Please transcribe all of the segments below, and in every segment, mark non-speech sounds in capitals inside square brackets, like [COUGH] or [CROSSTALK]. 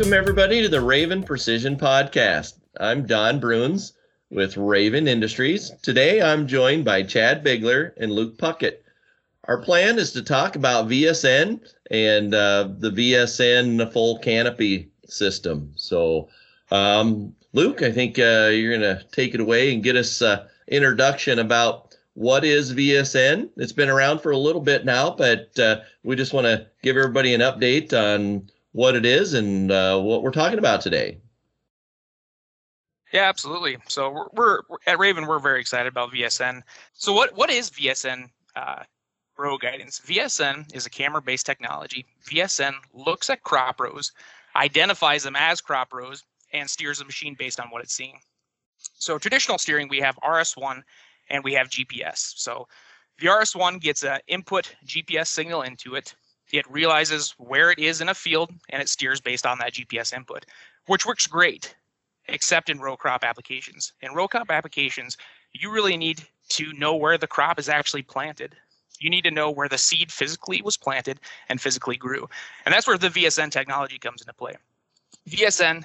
Welcome, everybody, to the Raven Precision Podcast. I'm Don Bruins with Raven Industries. Today, I'm joined by Chad Bigler and Luke Puckett. Our plan is to talk about VSN and uh, the VSN full canopy system. So, um, Luke, I think uh, you're going to take it away and get us uh, introduction about what is VSN. It's been around for a little bit now, but uh, we just want to give everybody an update on what it is and uh, what we're talking about today. Yeah, absolutely. So we're, we're, at Raven. We're very excited about VSN. So what what is VSN uh, row guidance? VSN is a camera-based technology. VSN looks at crop rows, identifies them as crop rows, and steers the machine based on what it's seeing. So traditional steering, we have RS1 and we have GPS. So the RS1 gets an input GPS signal into it. It realizes where it is in a field and it steers based on that GPS input, which works great, except in row crop applications. In row crop applications, you really need to know where the crop is actually planted. You need to know where the seed physically was planted and physically grew. And that's where the VSN technology comes into play. VSN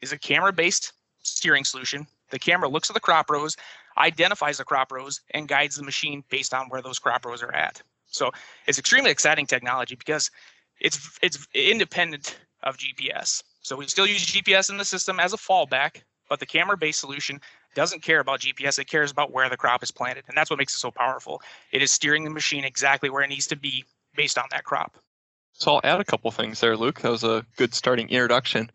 is a camera based steering solution. The camera looks at the crop rows, identifies the crop rows, and guides the machine based on where those crop rows are at. So it's extremely exciting technology because it's it's independent of GPS. So we still use GPS in the system as a fallback, but the camera-based solution doesn't care about GPS. It cares about where the crop is planted, and that's what makes it so powerful. It is steering the machine exactly where it needs to be based on that crop. So I'll add a couple things there, Luke. That was a good starting introduction.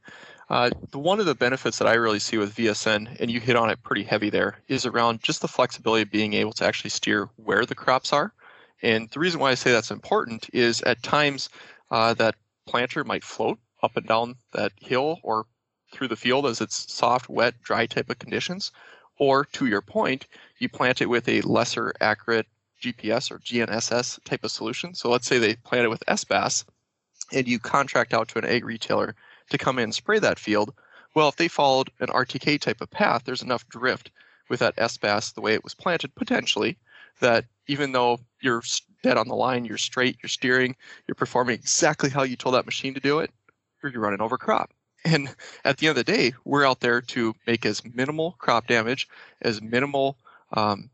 Uh, one of the benefits that I really see with VSN, and you hit on it pretty heavy there, is around just the flexibility of being able to actually steer where the crops are. And the reason why I say that's important is at times uh, that planter might float up and down that hill or through the field as it's soft, wet, dry type of conditions. Or to your point, you plant it with a lesser accurate GPS or GNSS type of solution. So let's say they plant it with SBAS and you contract out to an ag retailer to come in and spray that field. Well, if they followed an RTK type of path, there's enough drift with that SBAS the way it was planted potentially that even though you're dead on the line, you're straight, you're steering, you're performing exactly how you told that machine to do it, you're running over crop. And at the end of the day, we're out there to make as minimal crop damage, as minimal um,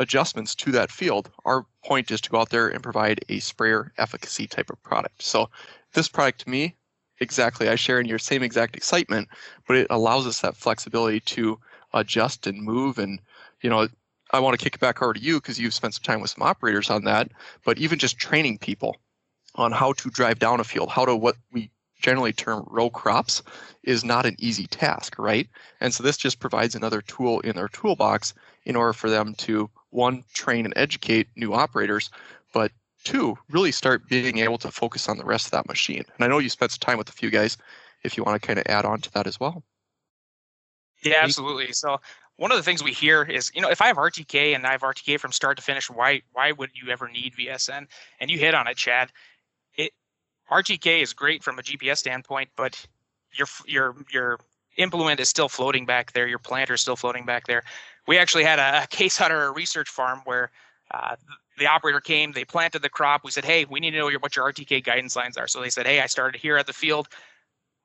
adjustments to that field. Our point is to go out there and provide a sprayer efficacy type of product. So this product to me, exactly, I share in your same exact excitement, but it allows us that flexibility to adjust and move and you know I want to kick it back over to you because you've spent some time with some operators on that. But even just training people on how to drive down a field, how to what we generally term row crops, is not an easy task, right? And so this just provides another tool in their toolbox in order for them to one train and educate new operators, but two really start being able to focus on the rest of that machine. And I know you spent some time with a few guys. If you want to kind of add on to that as well. Yeah, absolutely. So one of the things we hear is, you know, if I have RTK and I have RTK from start to finish, why why would you ever need VSN? And you hit on it, Chad. It RTK is great from a GPS standpoint, but your your your implement is still floating back there. Your planter is still floating back there. We actually had a, a case on our research farm where uh, the operator came, they planted the crop. We said, hey, we need to know what your RTK guidance lines are. So they said, hey, I started here at the field.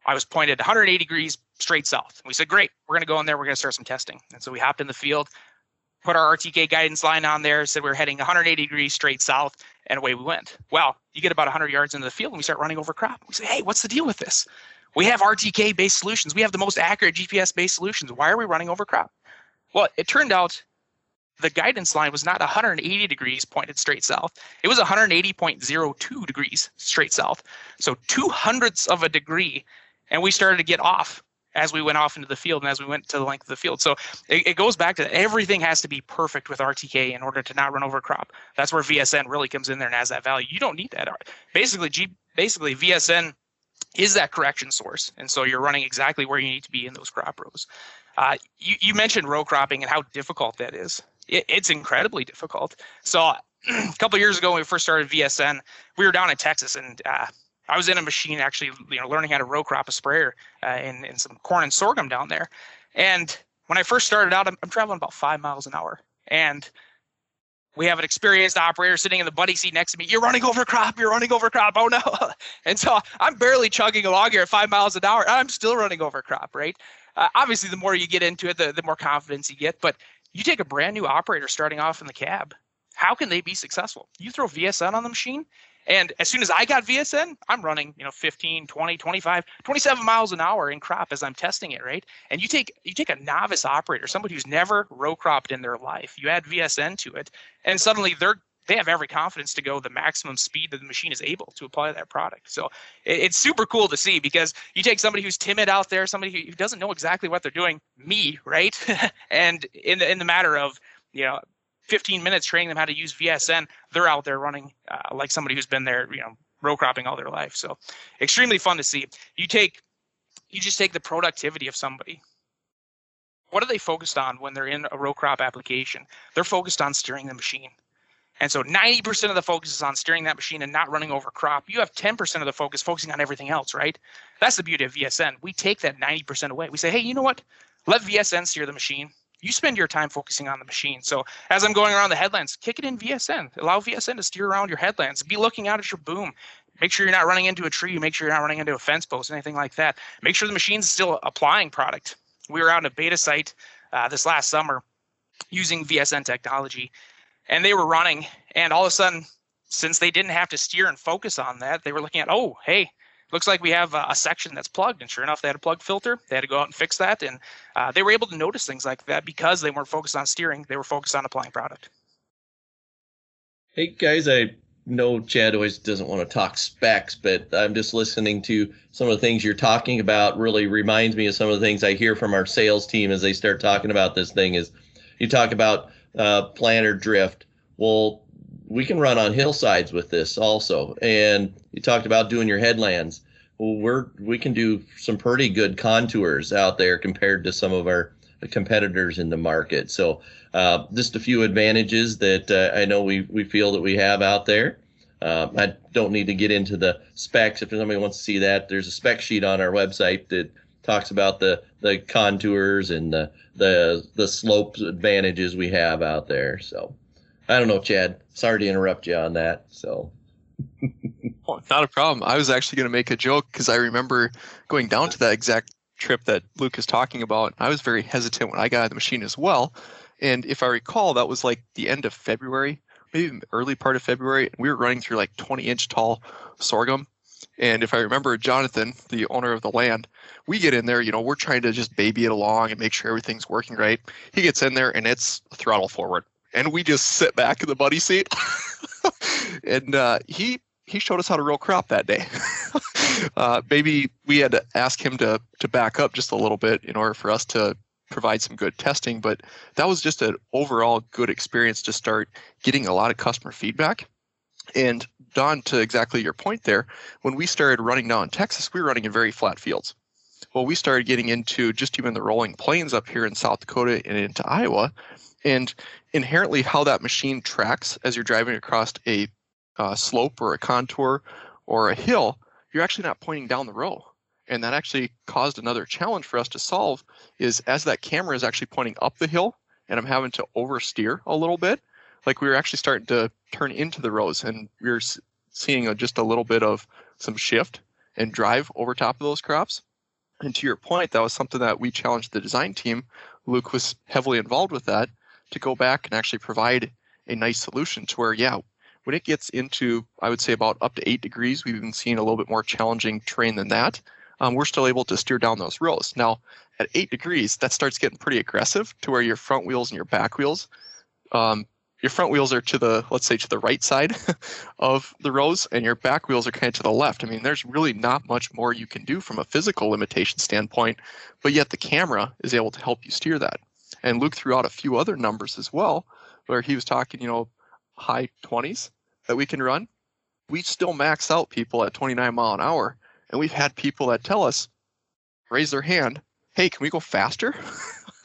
I was pointed 180 degrees straight south. We said, great, we're going to go in there. We're going to start some testing. And so we hopped in the field, put our RTK guidance line on there, said we are heading 180 degrees straight south, and away we went. Well, you get about 100 yards into the field and we start running over crop. We say, hey, what's the deal with this? We have RTK based solutions. We have the most accurate GPS based solutions. Why are we running over crop? Well, it turned out the guidance line was not 180 degrees pointed straight south. It was 180.02 degrees straight south. So two hundredths of a degree and we started to get off as we went off into the field and as we went to the length of the field. So it, it, goes back to everything has to be perfect with RTK in order to not run over crop. That's where VSN really comes in there and has that value. You don't need that. Basically, G, basically VSN is that correction source, and so you're running exactly where you need to be in those crop rows. Uh, you, you mentioned row cropping and how difficult that is. It, it's incredibly difficult. So [CLEARS THROAT] a couple years ago when we first started VSN, we were down in Texas and uh, I was in a machine actually, you know, learning how to row crop a sprayer uh, in, in some corn and sorghum down there. And when I first started out, I'm, I'm traveling about five miles an hour. And we have an experienced operator sitting in the buddy seat next to me. You're running over crop. You're running over crop. Oh no! [LAUGHS] And so I'm barely chugging along here at five miles an hour. I'm still running over crop, right? Uh, obviously, the more you get into it, the, the more confidence you get. But you take a brand new operator starting off in the cab. How can they be successful? You throw VSN on the machine, and as soon as I got VSN, I'm running, you know, 15, 20, 25, 27 miles an hour in crop as I'm testing it, right? And you take you take a novice operator, somebody who's never row cropped in their life, you add VSN to it, and suddenly they're they have every confidence to go the maximum speed that the machine is able to apply that product. So it, it's super cool to see because you take somebody who's timid out there, somebody who doesn't know exactly what they're doing, me, right? [LAUGHS] and in the in the matter of you know 15 minutes training them how to use VSN, they're out there running uh, like somebody who's been there, you know, row cropping all their life. So extremely fun to see. You take, you just take the productivity of somebody. What are they focused on when they're in a row crop application? They're focused on steering the machine. And so 90% of the focus is on steering that machine and not running over crop. You have 10% of the focus focusing on everything else, right? That's the beauty of VSN. We take that 90% away. We say, hey, you know what? Let VSN steer the machine you spend your time focusing on the machine. So as I'm going around the headlands, kick it in VSN. Allow VSN to steer around your headlands. Be looking out at your boom. Make sure you're not running into a tree. Make sure you're not running into a fence post, anything like that. Make sure the machine's still applying product. We were out in a beta site uh, this last summer using VSN technology, and they were running. And all of a sudden, since they didn't have to steer and focus on that, they were looking at, oh, hey, looks like we have a, a, section that's plugged. And sure enough, they had a plug filter. They had to go out and fix that. And uh, they were able to notice things like that because they weren't focused on steering, they were focused on applying product. Hey, guys, I know Chad always doesn't want to talk specs, but I'm just listening to some of the things you're talking about really reminds me of some of the things I hear from our sales team as they start talking about this thing is you talk about uh, planter drift. Well, we can run on hillsides with this also. And you talked about doing your headlands. Well, we're we can do some pretty good contours out there compared to some of our competitors in the market. So uh, just a few advantages that uh, I know we we feel that we have out there. Uh, I don't need to get into the specs. If somebody wants to see that, there's a spec sheet on our website that talks about the the contours and the the the slope advantages we have out there. So. I don't know, Chad. Sorry to interrupt you on that. So. [LAUGHS] not a problem. I was actually going to make a joke because I remember going down to that exact trip that Luke is talking about. I was very hesitant when I got out of the machine as well. And if I recall, that was like the end of February, maybe early part of February. We were running through like 20 inch tall sorghum. And if I remember, Jonathan, the owner of the land, we get in there, you know, we're trying to just baby it along and make sure everything's working right. He gets in there and it's throttle forward and we just sit back in the buddy seat. [LAUGHS] and uh, he he showed us how to row crop that day. [LAUGHS] uh, maybe we had to ask him to to back up just a little bit in order for us to provide some good testing. But that was just an overall good experience to start getting a lot of customer feedback. And Don, to exactly your point there, when we started running down in Texas, we were running in very flat fields. Well, we started getting into just even the rolling plains up here in South Dakota and into Iowa. And inherently, how that machine tracks as you're driving across a uh, slope or a contour or a hill, you're actually not pointing down the row. And that actually caused another challenge for us to solve is as that camera is actually pointing up the hill and I'm having to oversteer a little bit, like we were actually starting to turn into the rows and we are seeing a, just a little bit of some shift and drive over top of those crops. And to your point, that was something that we challenged the design team. Luke was heavily involved with that to go back and actually provide a nice solution to where, yeah, when it gets into, I would say about up to eight degrees, we've been seeing a little bit more challenging terrain than that. Um, we're still able to steer down those rows. Now, at eight degrees, that starts getting pretty aggressive to where your front wheels and your back wheels, um, your front wheels are to the, let's say, to the right side [LAUGHS] of the rows, and your back wheels are kind of to the left. I mean, there's really not much more you can do from a physical limitation standpoint, but yet the camera is able to help you steer that. And Luke threw out a few other numbers as well, where he was talking, you know, high 20s that we can run. We still max out people at 29 mile an hour. And we've had people that tell us, raise their hand, hey, can we go faster?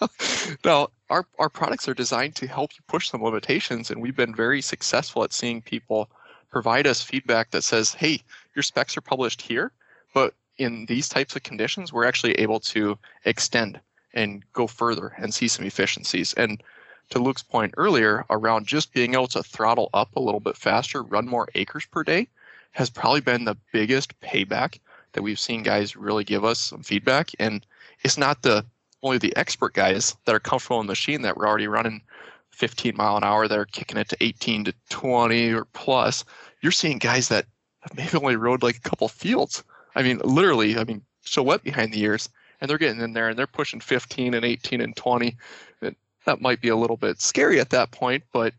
[LAUGHS] now, our, our products are designed to help you push some limitations, and we've been very successful at seeing people provide us feedback that says, hey, your specs are published here, but in these types of conditions, we're actually able to extend and go further and see some efficiencies. And to Luke's point earlier around just being able to throttle up a little bit faster, run more acres per day, has probably been the biggest payback that we've seen guys really give us some feedback. And it's not the only the expert guys that are comfortable in the machine that we're already running 15 mile an hour that are kicking it to 18 to 20 or plus. You're seeing guys that have maybe only rode like a couple fields. I mean, literally, I mean, so wet behind the ears, and they're getting in there and they're pushing 15 and 18 and 20. And that might be a little bit scary at that point, but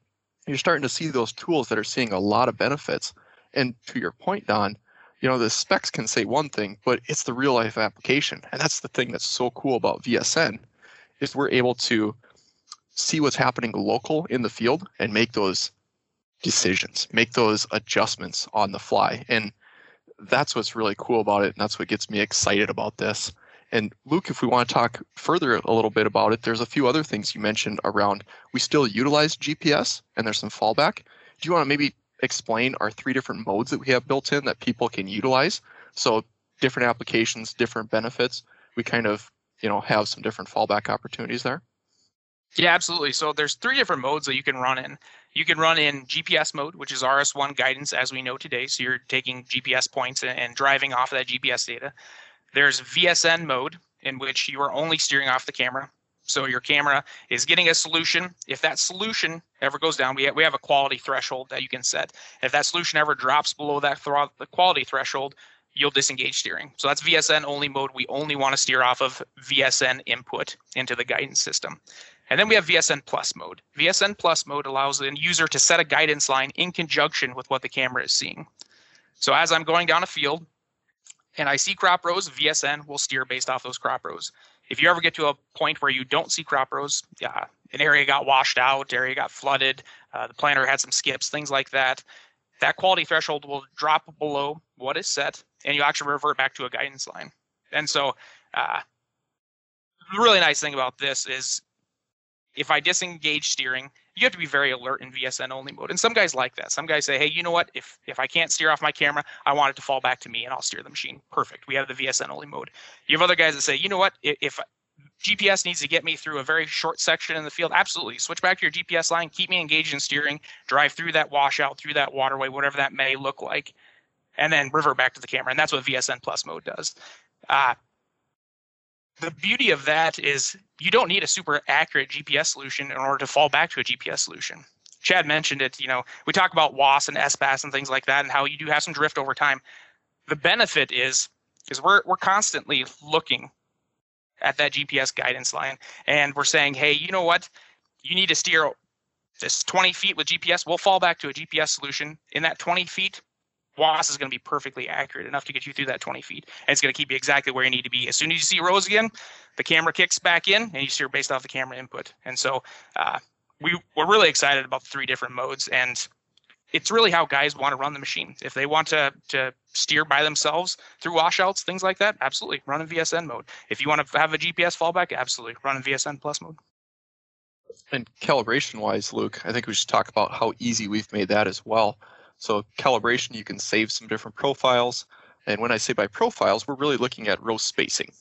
you're starting to see those tools that are seeing a lot of benefits. And to your point, Don, you know, the specs can say one thing, but it's the real life application. And that's the thing that's so cool about VSN is we're able to see what's happening local in the field and make those decisions, make those adjustments on the fly. And that's what's really cool about it. And that's what gets me excited about this. And Luke, if we want to talk further a little bit about it, there's a few other things you mentioned around we still utilize GPS and there's some fallback. Do you want to maybe explain our three different modes that we have built in that people can utilize. So different applications, different benefits. We kind of, you know, have some different fallback opportunities there. Yeah, absolutely. So there's three different modes that you can run in. You can run in GPS mode, which is RS1 guidance as we know today. So you're taking GPS points and driving off of that GPS data. There's VSN mode, in which you are only steering off the camera. So your camera is getting a solution. If that solution ever goes down, we have, we have a quality threshold that you can set. If that solution ever drops below that th- the quality threshold, you'll disengage steering. So that's VSN only mode. We only want to steer off of VSN input into the guidance system. And then we have VSN Plus mode. VSN Plus mode allows the user to set a guidance line in conjunction with what the camera is seeing. So as I'm going down a field and I see crop rows, VSN will steer based off those crop rows if you ever get to a point where you don't see crop rows, yeah, an area got washed out, area got flooded, uh, the planter had some skips, things like that, that quality threshold will drop below what is set, and you actually revert back to a guidance line. And so, uh, the really nice thing about this is if I disengage steering, you have to be very alert in VSN only mode. And some guys like that. Some guys say, hey, you know what? If if I can't steer off my camera, I want it to fall back to me and I'll steer the machine. Perfect. We have the VSN only mode. You have other guys that say, you know what? If, if GPS needs to get me through a very short section in the field, absolutely. Switch back to your GPS line, keep me engaged in steering, drive through that washout, through that waterway, whatever that may look like, and then revert back to the camera. And that's what VSN Plus mode does. Uh, the beauty of that is you don't need a super accurate GPS solution in order to fall back to a GPS solution. Chad mentioned it, you know, we talk about WAAS and SBAS and things like that and how you do have some drift over time. The benefit is is we're we're constantly looking at that GPS guidance line and we're saying, hey, you know what? You need to steer this 20 feet with GPS. We'll fall back to a GPS solution. In that 20 feet, WAAS is going to be perfectly accurate enough to get you through that 20 feet. And it's going to keep you exactly where you need to be. As soon as you see rows again, the camera kicks back in and you steer based off the camera input. And so uh, we, we're really excited about the three different modes. And it's really how guys want to run the machine. If they want to, to steer by themselves through washouts, things like that, absolutely run in VSN mode. If you want to have a GPS fallback, absolutely run in VSN plus mode. And calibration wise, Luke, I think we should talk about how easy we've made that as well. So calibration, you can save some different profiles. And when I say by profiles, we're really looking at row spacing.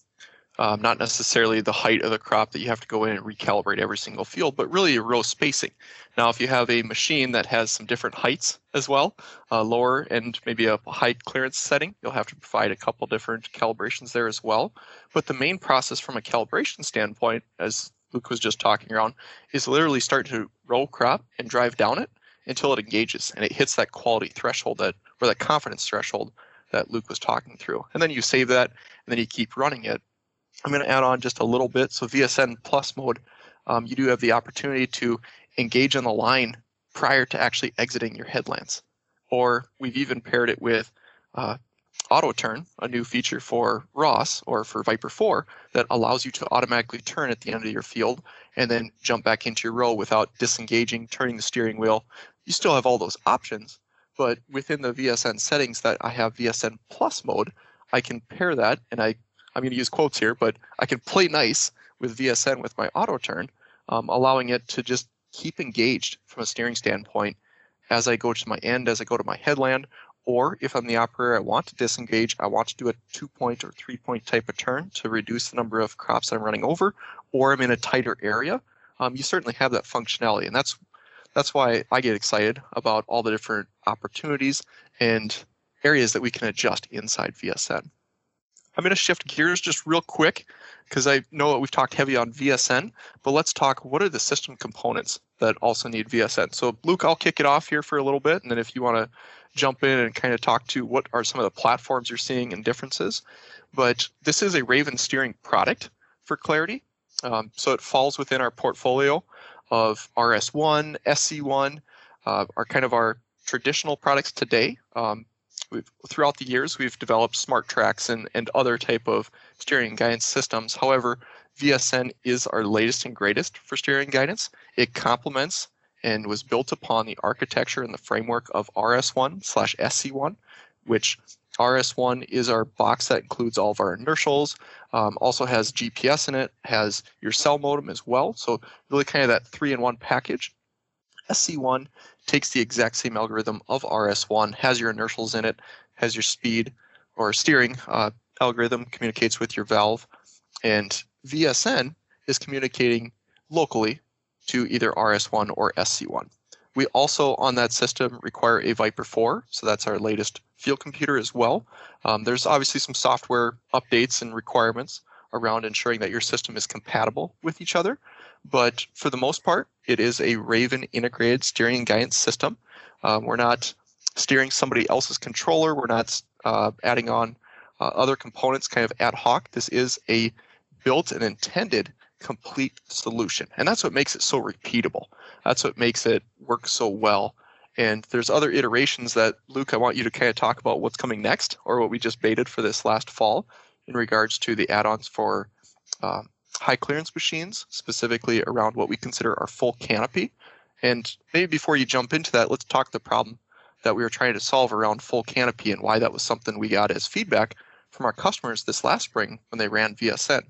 Um, not necessarily the height of the crop that you have to go in and recalibrate every single field, but really row spacing. Now, if you have a machine that has some different heights as well, uh, lower and maybe a height clearance setting, you'll have to provide a couple different calibrations there as well. But the main process from a calibration standpoint, as Luke was just talking around, is literally start to row crop and drive down it until it engages and it hits that quality threshold that or that confidence threshold that Luke was talking through. And then you save that and then you keep running it. I'm going to add on just a little bit. So VSN plus mode, um, you do have the opportunity to engage on the line prior to actually exiting your headlands. Or we've even paired it with uh, auto turn, a new feature for ROS or for Viper 4 that allows you to automatically turn at the end of your field and then jump back into your row without disengaging, turning the steering wheel, you still have all those options, but within the VSN settings that I have VSN Plus mode, I can pair that, and I, I'm going to use quotes here, but I can play nice with VSN with my auto turn, um, allowing it to just keep engaged from a steering standpoint as I go to my end, as I go to my headland, or if I'm the operator, I want to disengage, I want to do a two point or three point type of turn to reduce the number of crops I'm running over, or I'm in a tighter area um, you certainly have that functionality, and that's that's why I get excited about all the different opportunities and areas that we can adjust inside VSN. I'm going to shift gears just real quick because I know that we've talked heavy on VSN, but let's talk what are the system components that also need VSN. So Luke, I'll kick it off here for a little bit, and then if you want to jump in and kind of talk to what are some of the platforms you're seeing and differences. But this is a Raven steering product for clarity. Um, so it falls within our portfolio of RS1, SC1, uh, are kind of our traditional products today. Um, we've, throughout the years, we've developed SmartTrax and, and other type of steering guidance systems. However, VSN is our latest and greatest for steering guidance. It complements and was built upon the architecture and the framework of RS1 slash SC1, which RS1 is our box that includes all of our inertials, um, also has GPS in it, has your cell modem as well. So really kind of that three in one package. SC1 takes the exact same algorithm of RS1, has your inertials in it, has your speed or steering uh, algorithm, communicates with your valve, and VSN is communicating locally to either RS1 or SC1. We also on that system require a Viper 4, so that's our latest field computer as well. Um, there's obviously some software updates and requirements around ensuring that your system is compatible with each other, but for the most part, it is a Raven integrated steering and guidance system. Um, we're not steering somebody else's controller. We're not uh, adding on uh, other components kind of ad hoc. This is a built and intended complete solution. And that's what makes it so repeatable. That's what makes it work so well. And there's other iterations that, Luke, I want you to kind of talk about what's coming next or what we just baited for this last fall in regards to the add ons for um, high clearance machines, specifically around what we consider our full canopy. And maybe before you jump into that, let's talk the problem that we were trying to solve around full canopy and why that was something we got as feedback from our customers this last spring when they ran VSN.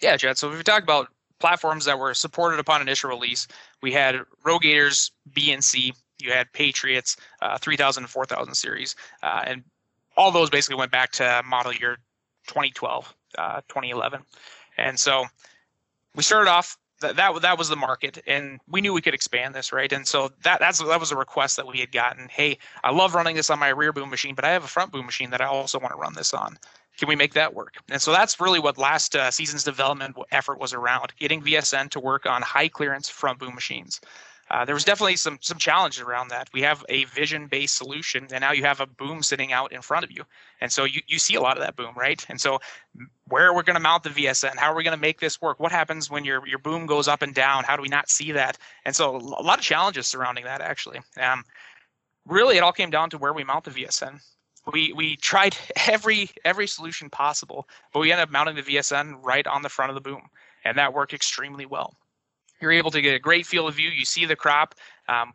Yeah, Chad. So we talk about platforms that were supported upon initial release, we had RoGators B and C, you had Patriots, uh, 3000 and 4000 series, uh, and all those basically went back to model year 2012, uh, 2011. And so we started off that, that that was the market and we knew we could expand this right and so that that's that was a request that we had gotten hey i love running this on my rear boom machine but i have a front boom machine that i also want to run this on can we make that work? And so that's really what last uh, season's development effort was around, getting VSN to work on high clearance front boom machines. Uh, there was definitely some some challenges around that. We have a vision based solution, and now you have a boom sitting out in front of you, and so you, you see a lot of that boom, right? And so, where are we going to mount the VSN? How are we going to make this work? What happens when your your boom goes up and down? How do we not see that? And so, a lot of challenges surrounding that actually. Um, really, it all came down to where we mount the VSN we we tried [LAUGHS] every every solution possible, but we ended up mounting the VSN right on the front of the boom, and that worked extremely well. You're able to get a great field of view. You see the crop. Um,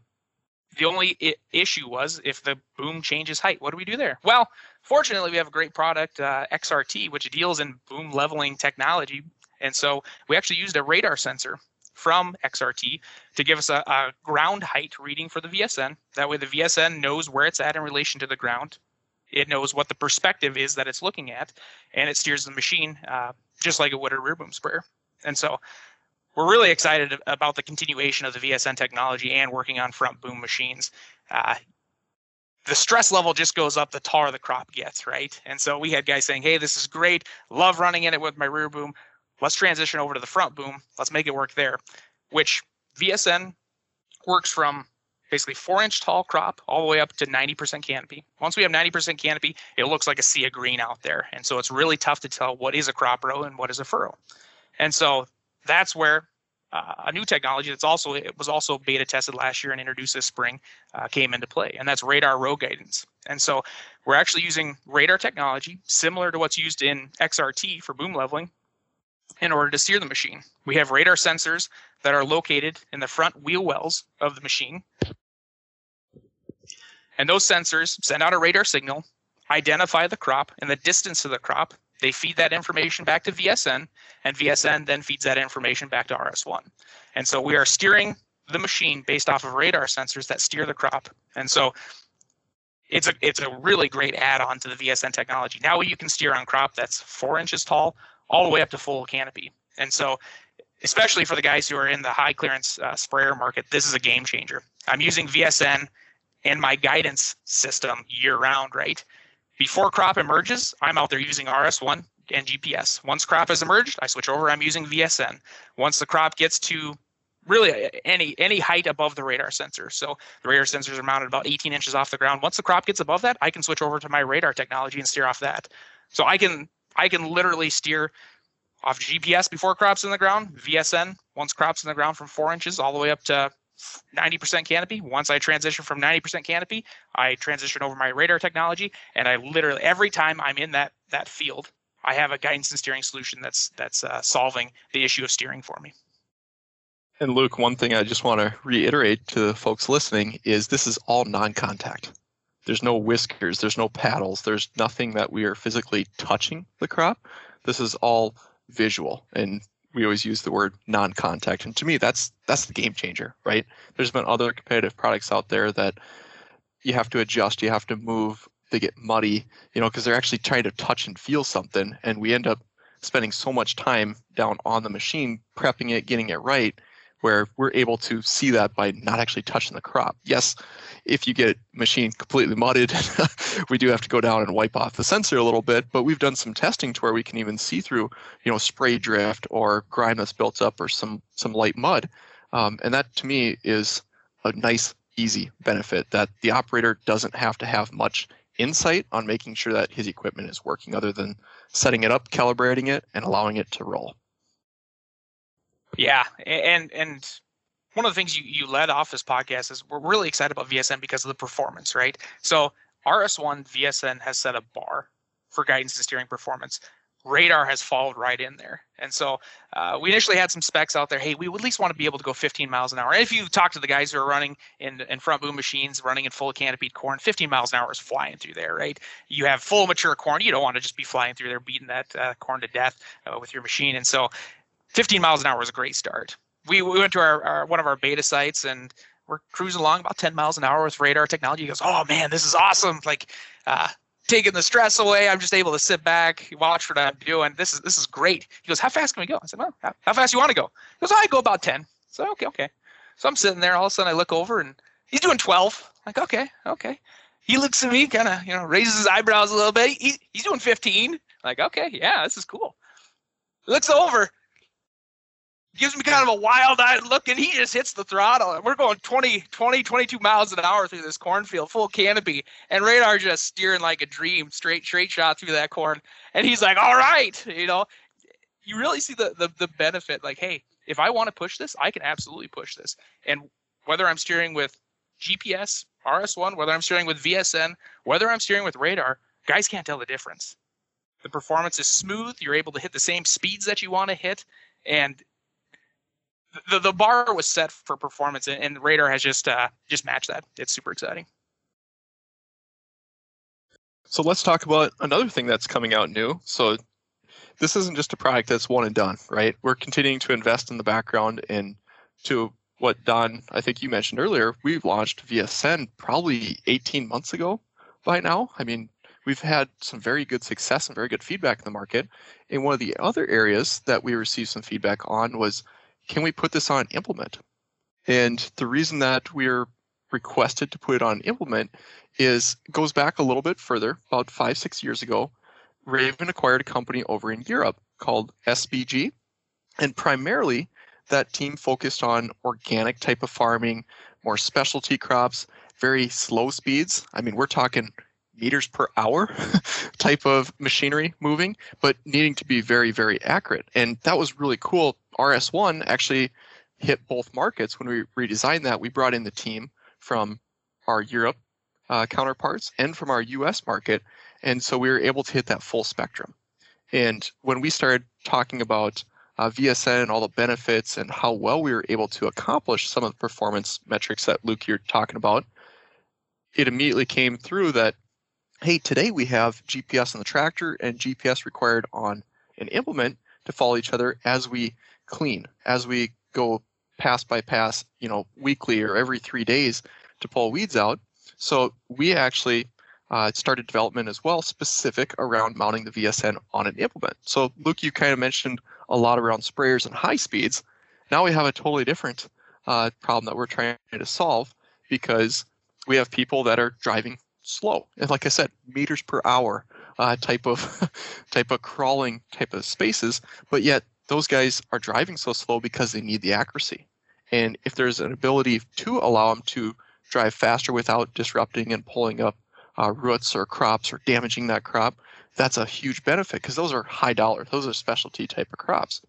the only I- issue was if the boom changes height. What do we do there? Well, fortunately, we have a great product, uh, XRT, which deals in boom leveling technology, and so we actually used a radar sensor from XRT to give us a, a, ground height reading for the VSN. That way, the VSN knows where it's at in relation to the ground it knows what the perspective is that it's looking at, and it steers the machine uh, just like it would a rear boom sprayer. And so we're really excited about the continuation of the VSN technology and working on front boom machines. Uh, the stress level just goes up the taller the crop gets, right? And so we had guys saying, hey, this is great. Love running in it with my rear boom. Let's transition over to the front boom. Let's make it work there, which VSN works from basically four inch tall crop all the way up to 90% canopy. Once we have 90% canopy, it looks like a sea of green out there. And so it's really tough to tell what is a crop row and what is a furrow. And so that's where uh, a new technology that's also it was also beta tested last year and introduced this spring uh, came into play, and that's radar row guidance. And so we're actually using radar technology similar to what's used in XRT for boom leveling in order to steer the machine. We have radar sensors that are located in the front wheel wells of the machine and those sensors send out a radar signal, identify the crop and the distance to the crop. They feed that information back to VSN, and VSN then feeds that information back to RS1. And so we are steering the machine based off of radar sensors that steer the crop. And so it's a it's a really great add-on to the VSN technology. Now you can steer on crop that's four inches tall all the way up to full canopy. And so especially for the guys who are in the high clearance uh, sprayer market, this is a game changer. I'm using VSN in my guidance system year round, right? Before crop emerges, I'm out there using RS1 and GPS. Once crop has emerged, I switch over, I'm using VSN. Once the crop gets to really any any height above the radar sensor. So the radar sensors are mounted about 18 inches off the ground. Once the crop gets above that, I can switch over to my radar technology and steer off that. So I can I can literally steer off GPS before crops in the ground, VSN once crops in the ground from four inches all the way up to 90% canopy. Once I transition from 90% canopy, I transition over my radar technology, and I literally every time I'm in that that field, I have a guidance and steering solution that's that's uh, solving the issue of steering for me. And Luke, one thing I just want to reiterate to the folks listening is this is all non-contact. There's no whiskers, there's no paddles, there's nothing that we are physically touching the crop. This is all visual and we always use the word non-contact and to me that's that's the game changer right there's been other competitive products out there that you have to adjust you have to move they get muddy you know because they're actually trying to touch and feel something and we end up spending so much time down on the machine prepping it getting it right where we're able to see that by not actually touching the crop. Yes, if you get machine completely mudded, [LAUGHS] we do have to go down and wipe off the sensor a little bit, but we've done some testing to where we can even see through, you know, spray drift or grime that's built up or some some light mud. Um, and that to me is a nice, easy benefit that the operator doesn't have to have much insight on making sure that his equipment is working other than setting it up, calibrating it, and allowing it to roll. Yeah, and and one of the things you, you led off this podcast is we're really excited about VSN because of the performance, right? So RS1 VSN has set a bar for guidance and steering performance. Radar has followed right in there. And so uh, we initially had some specs out there. Hey, we would at least want to be able to go 15 miles an hour. And if you talk to the guys who are running in, in front boom machines, running in full canopied corn, 15 miles an hour is flying through there, right? You have full mature corn. You don't want to just be flying through there, beating that uh, corn to death uh, with your machine. And so 15 miles an hour is a great start. We, we went to our, our one of our beta sites and we're cruising along about 10 miles an hour with radar technology. He goes, "Oh man, this is awesome! Like, uh, taking the stress away. I'm just able to sit back, watch what I'm doing. This is this is great." He goes, "How fast can we go?" I said, "Well, how, how fast you want to go?" He goes, "I go about 10." So okay, okay. So I'm sitting there. All of a sudden, I look over and he's doing 12. I'm like, okay, okay. He looks at me, kind of, you know, raises his eyebrows a little bit. He, he's doing 15. like, okay, yeah, this is cool. He looks over gives me kind of a wild-eyed look and he just hits the throttle. And we're going 20 20 22 miles an hour through this cornfield full canopy and radar just steering like a dream straight straight shot through that corn. And he's like all right you know? You really see the the, the benefit like hey if i want to push this i can absolutely push this. And whether i'm steering with gps rs1 whether i'm steering with vsn whether i'm steering with radar guys can't tell the difference. The performance is smooth you're able to hit the same speeds that you want to hit and the, the bar was set for performance, and, and Radar has just uh, just matched that. It's super exciting. So let's talk about another thing that's coming out new. So this isn't just a product that's one and done, right? We're continuing to invest in the background and to what Don, I think you mentioned earlier, we've launched VSN probably 18 months ago by now. I mean, we've had some very good success and very good feedback in the market. And one of the other areas that we received some feedback on was can we put this on implement? And the reason that we're requested to put it on implement is goes back a little bit further, about five, six years ago. Raven acquired a company over in Europe called SBG, and primarily that team focused on organic type of farming, more specialty crops, very slow speeds. I mean, we're talking meters per hour [LAUGHS] type of machinery moving, but needing to be very, very accurate. And that was really cool. RS1 actually hit both markets. When we redesigned that, we brought in the team from our Europe uh, counterparts and from our US market. And so we were able to hit that full spectrum. And when we started talking about uh, VSN and all the benefits and how well we were able to accomplish some of the performance metrics that Luke you're talking about, it immediately came through that hey, today we have GPS on the tractor and GPS required on an implement to follow each other as we clean, as we go pass by pass, you know, weekly or every three days to pull weeds out. So we actually uh, started development as well, specific around mounting the VSN on an implement. So Luke, you kind of mentioned a lot around sprayers and high speeds. now we have a totally different uh, problem that we're trying to solve because we have people that are driving slow and like i said meters per hour uh, type of [LAUGHS] type of crawling type of spaces but yet those guys are driving so slow because they need the accuracy. And if there's an ability to allow them to drive faster without disrupting and pulling up uh, roots or crops or damaging that crop that's a huge benefit because those are high dollar those are specialty type of crops.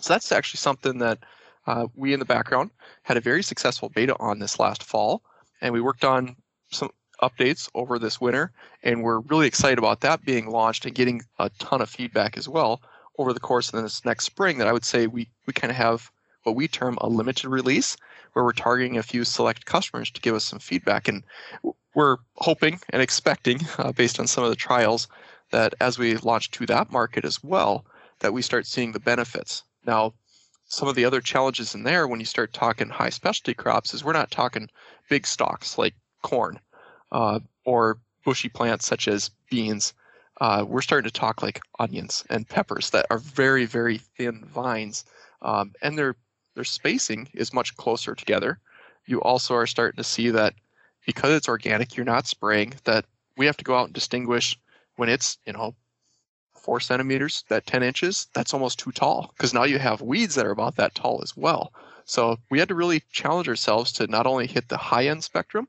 So that's actually something that uh, we in the background had a very successful beta on this last fall and we worked on some updates over this winter, and we're really excited about that being launched and getting a ton of feedback as well over the course of this next spring. That I would say we we kind of have what we term a limited release, where we're targeting a few select customers to give us some feedback, and we're hoping and expecting, [LAUGHS] uh, based on some of the trials, that as we launch to that market as well, that we start seeing the benefits. Now, some of the other challenges in there when you start talking high specialty crops is we're not talking big stocks like corn uh, or bushy plants such as beans. Uh, we're starting to talk like onions and peppers that are very, very thin vines, um, and their their spacing is much closer together. You also are starting to see that because it's organic, you're not spraying. That we have to go out and distinguish when it's you know four centimeters, that 10 inches, that's almost too tall because now you have weeds that are about that tall as well. So we had to really challenge ourselves to not only hit the high end spectrum,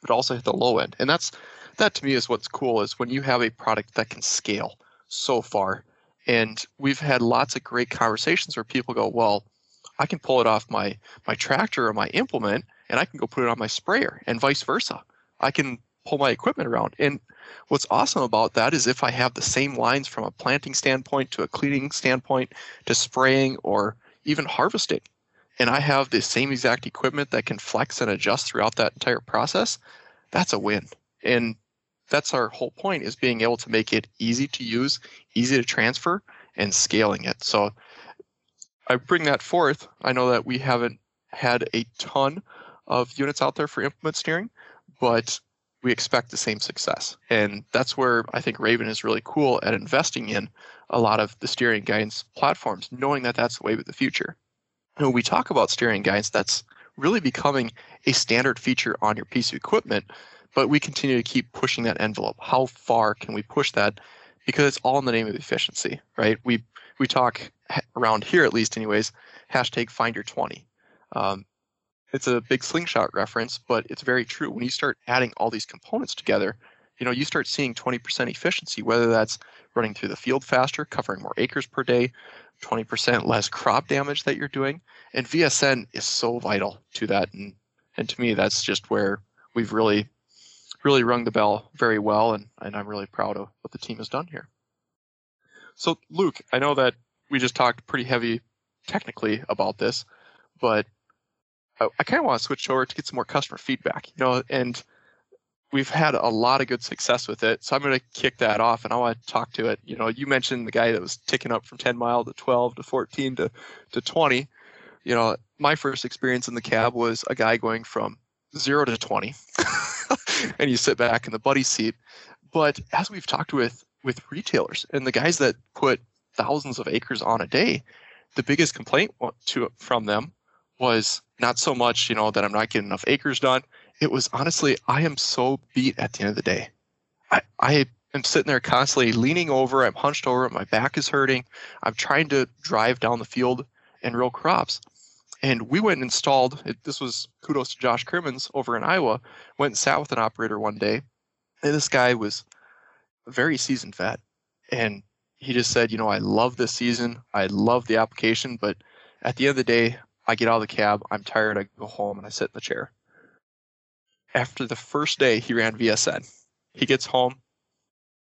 but also hit the low end. And that's that to me is what's cool is when you have a product that can scale so far. And we've had lots of great conversations where people go, well, I can pull it off my my tractor or my implement and I can go put it on my sprayer and vice versa. I can pull my equipment around. And what's awesome about that is if I have the same lines from a planting standpoint to a cleaning standpoint to spraying or even harvesting, and I have the same exact equipment that can flex and adjust throughout that entire process, that's a win. And that's our whole point is being able to make it easy to use, easy to transfer, and scaling it. So I bring that forth. I know that we haven't had a ton of units out there for implement steering, but we expect the same success. And that's where I think Raven is really cool at investing in a lot of the steering guidance platforms, knowing that that's the way of the future And when we talk about steering guidance, that's really becoming a standard feature on your piece of equipment, but we continue to keep pushing that envelope. How far can we push that? Because it's all in the name of efficiency, right? We we talk around here at least, anyways. Hashtag find your twenty. Um, it's a big slingshot reference, but it's very true. When you start adding all these components together, you know you start seeing 20% efficiency, whether that's running through the field faster, covering more acres per day, 20% less crop damage that you're doing. And VSN is so vital to that. And, and to me, that's just where we've really, really rung the bell very well. And, and I'm really proud of what the team has done here. So, Luke, I know that we just talked pretty heavy technically about this, but I, I kind of want to switch over to get some more customer feedback, you know, and we've had a lot of good success with it. So I'm going to kick that off and I want to talk to it. You know, you mentioned the guy that was ticking up from 10 mile to 12 to 14 to, to 20. You know, my first experience in the cab was a guy going from zero to 20 [LAUGHS] [LAUGHS] and you sit back in the buddy seat. But as we've talked with, with retailers and the guys that put thousands of acres on a day, the biggest complaint to, from them was not so much, you know, that I'm not getting enough acres done it was honestly, I am so beat at the end of the day. I, I am sitting there constantly leaning over. I'm hunched over. My back is hurting. I'm trying to drive down the field and row crops. And we went and installed, it, this was kudos to Josh Crimmins over in Iowa, went and sat with an operator one day. And this guy was very seasoned vet. And he just said, you know, I love this season. I love the application, but at the end of the day, I get out of the cab, I'm tired, I go home and I sit in the chair after the first day he ran VSN. He gets home.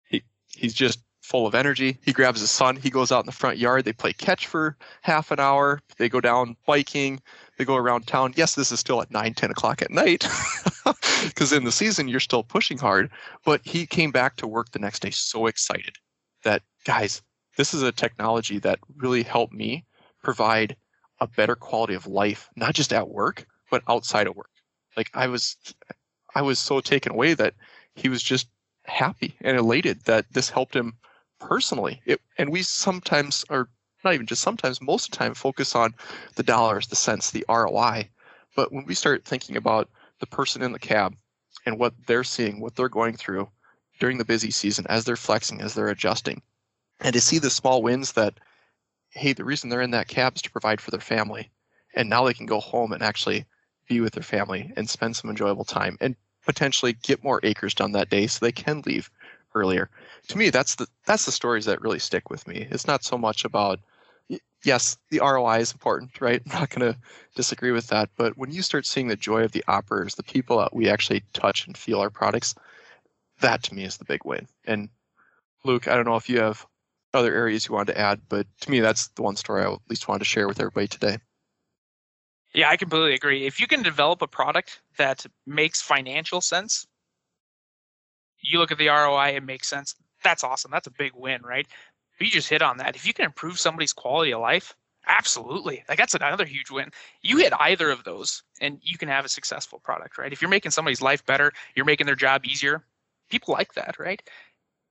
He he's just full of energy. He grabs his son. He goes out in the front yard. They play catch for half an hour. They go down biking. They go around town. Yes, this is still at 9, 10 o'clock at night [LAUGHS] because in the season you're still pushing hard. But he came back to work the next day so excited that, guys, this is a technology that really helped me provide a better quality of life, not just at work, but outside of work. Like I was, I was so taken away that he was just happy and elated that this helped him personally. It, and we sometimes are not even just sometimes, most of the time, focus on the dollars, the cents, the ROI. But when we start thinking about the person in the cab and what they're seeing, what they're going through during the busy season as they're flexing, as they're adjusting, and to see the small wins that, hey, the reason they're in that cab is to provide for their family. And now they can go home and actually be with their family and spend some enjoyable time and potentially get more acres done that day so they can leave earlier. To me, that's the that's the stories that really stick with me. It's not so much about yes, the ROI is important, right? [LAUGHS] I'm not going to disagree with that. But when you start seeing the joy of the operators, the people that we actually touch and feel our products, that to me is the big win. And Luke, I don't know if you have other areas you wanted to add, but to me, that's the one story I at least wanted to share with everybody today. Yeah, I completely agree. If you can develop a product that makes financial sense, you look at the ROI, it makes sense. That's awesome. That's a big win, right? But you just hit on that. If you can improve somebody's quality of life, absolutely. Like that's another huge win. You hit either of those and you can have a successful product, right? If you're making somebody's life better, you're making their job easier. People like that, right?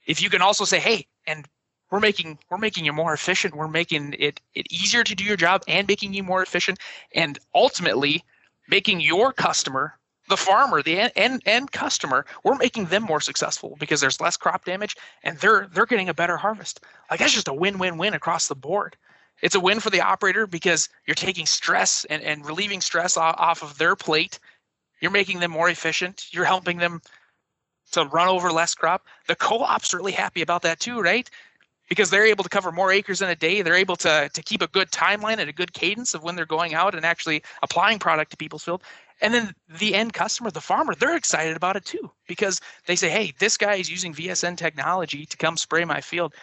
If you can also say, hey, and we're making we're making you more efficient we're making it it easier to do your job and making you more efficient and ultimately making your customer the farmer the end, end, end customer we're making them more successful because there's less crop damage and they're they're getting a better harvest. Like that's just a win-win-win across the board. It's a win for the operator because you're taking stress and, and relieving stress off of their plate. You're making them more efficient. You're helping them to run over less crop. The co-op's really happy about that too right? Because they're able to cover more acres in a day. They're able to, to keep a good timeline and a good cadence of when they're going out and actually applying product to people's field. And then the end customer, the farmer, they're excited about it too because they say, "Hey, this guy is using VSN technology to come spray my field.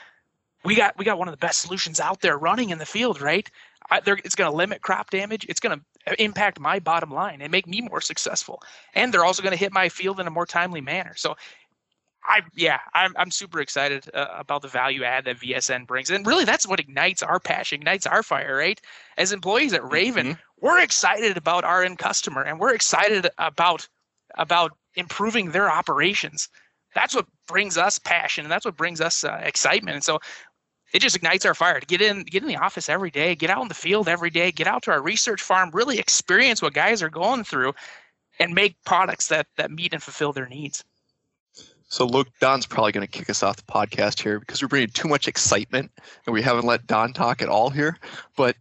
We got we got one of the best solutions out there running in the field, right? I, it's going to limit crop damage. It's going to impact my bottom line and make me more successful. And they're also going to hit my field in a more timely manner. So I yeah, I'm I'm super excited uh, about the value add that VSN brings, and really that's what ignites our passion, ignites our fire, right? As employees at Raven, mm-hmm. we're excited about our end customer, and we're excited about about improving their operations. That's what brings us passion, and that's what brings us uh, excitement. And so it just ignites our fire to get in get in the office every day, get out in the field every day, get out to our research farm, really experience what guys are going through, and make products that that meet and fulfill their needs. So, look, Don's probably going to kick us off the podcast here because we're bringing too much excitement and we haven't let Don talk at all here. But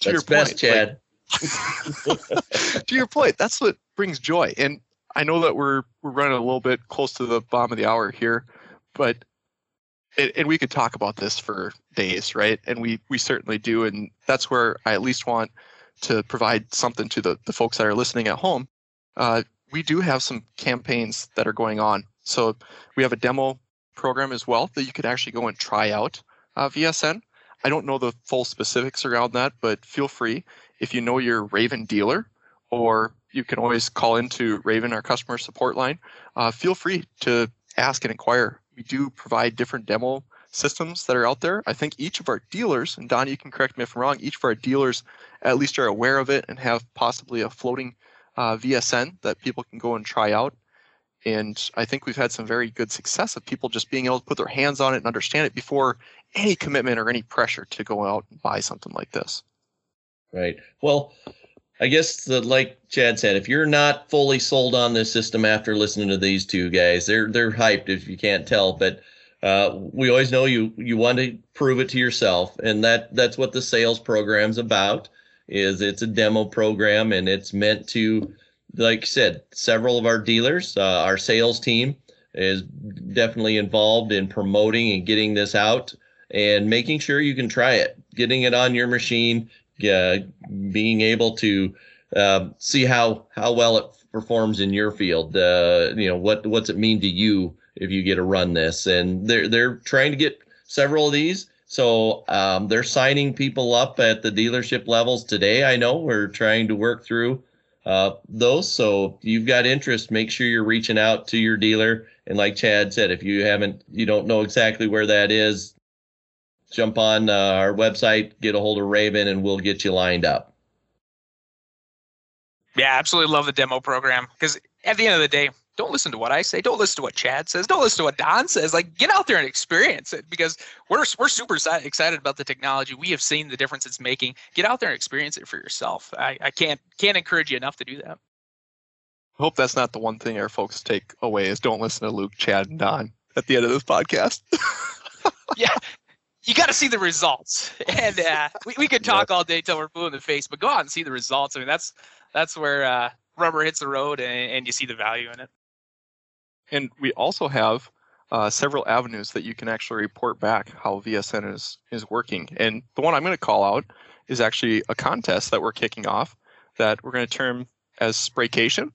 to that's your best, point, Chad. Like, [LAUGHS] to your point, that's what brings joy. And I know that we're we're running a little bit close to the bottom of the hour here, but it, and we could talk about this for days, right? And we we certainly do. And that's where I at least want to provide something to the the folks that are listening at home. Uh, we do have some campaigns that are going on so we have a demo program as well that you could actually go and try out uh, VSN. I don't know the full specifics around that, but feel free if you know your Raven dealer, or you can always call into Raven, our customer support line. Uh, feel free to ask and inquire. We do provide different demo systems that are out there. I think each of our dealers, and Don, you can correct me if I'm wrong, each of our dealers at least are aware of it and have possibly a floating uh, VSN that people can go and try out. And I think we've had some very good success of people just being able to put their hands on it and understand it before any commitment or any pressure to go out and buy something like this. Right. Well, I guess the, like Chad said, if you're not fully sold on this system after listening to these two guys, they're they're hyped if you can't tell. But uh, we always know you you want to prove it to yourself, and that that's what the sales program's about. Is it's a demo program and it's meant to like I said, several of our dealers, uh, our sales team is definitely involved in promoting and getting this out and making sure you can try it, getting it on your machine, uh, being able to uh, see how how well it performs in your field. Uh, you know what what's it mean to you if you get to run this? And they're they're trying to get several of these. So um, they're signing people up at the dealership levels today. I know we're trying to work through uh, those. So you've got interest, make sure you're reaching out to your dealer. And like Chad said, if you haven't, you don't know exactly where that is, jump on uh, our website, get a hold of Raven, and we'll get you lined up. Yeah, absolutely love the demo program because at the end of the day, don't listen to what I say. Don't listen to what Chad says. Don't listen to what Don says. Like, get out there and experience it because we're we're super excited about the technology. We have seen the difference it's making. Get out there and experience it for yourself. I, I can't can't encourage you enough to do that. I hope that's not the one thing our folks take away is don't listen to Luke, Chad, and Don at the end of this podcast. [LAUGHS] yeah, you got to see the results, and uh, we we could talk all day till we're blue in the face, but go out and see the results. I mean, that's that's where uh, rubber hits the road, and, and you see the value in it. And we also have uh, several avenues that you can actually report back how VSN is is working. And the one I'm going to call out is actually a contest that we're kicking off that we're going to term as Spraycation.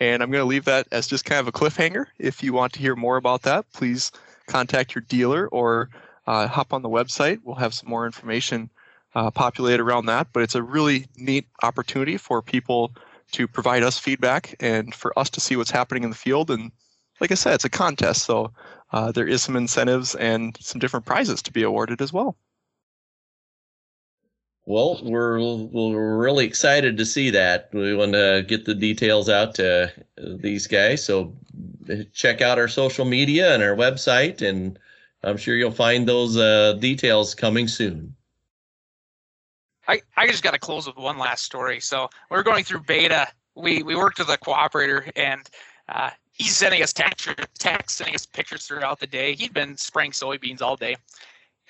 And I'm going to leave that as just kind of a cliffhanger. If you want to hear more about that, please contact your dealer or uh, hop on the website. We'll have some more information uh, populated around that. But it's a really neat opportunity for people to provide us feedback and for us to see what's happening in the field and like I said, it's a contest, so uh, there is some incentives and some different prizes to be awarded as well. Well, we're we're really excited to see that. We want to get the details out to these guys, so check out our social media and our website, and I'm sure you'll find those uh, details coming soon. I, I just got to close with one last story. So we're going through beta. We we worked with a cooperator, and uh, he's sending us text, text, sending us pictures throughout the day. He'd been spraying soybeans all day.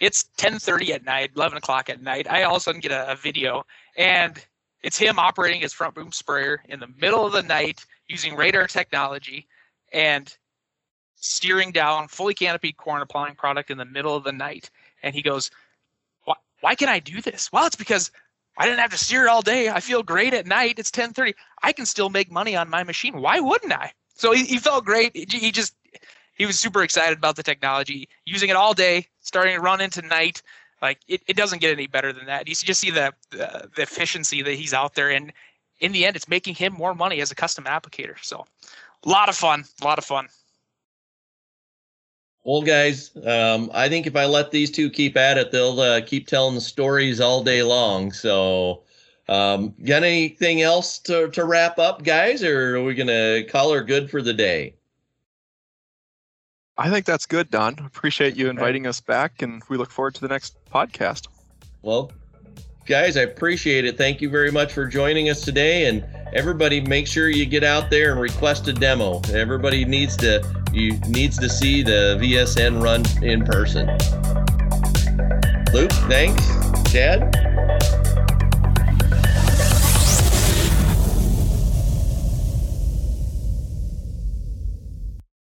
It's 10:30 at night, 11 o'clock at night. I all of a sudden get a, a video, and it's him operating his front boom sprayer in the middle of the night using radar technology and steering down fully canopied corn applying product in the middle of the night. And he goes, why, why can I do this? Well, it's because I didn't have to steer all day. I feel great at night. It's 10:30. I can still make money on my machine. Why wouldn't I? So he, he felt great. He just he was super excited about the technology, using it all day, starting to run into night. Like it, it doesn't get any better than that. You just see the, the the efficiency that he's out there, and in the end, it's making him more money as a custom applicator. So, a lot of fun, a lot of fun. Well, guys, um, I think if I let these two keep at it, they'll uh, keep telling the stories all day long. So um, got anything else to, to wrap up, guys, or are we going to call her good for the day? I think that's good, Don. Appreciate you inviting us back, and we look forward to the next podcast. Well, guys, I appreciate it. Thank you very much for joining us today, and everybody, make sure you get out there and request a demo. Everybody needs to you needs to see the VSN run in person. Luke, thanks. Chad.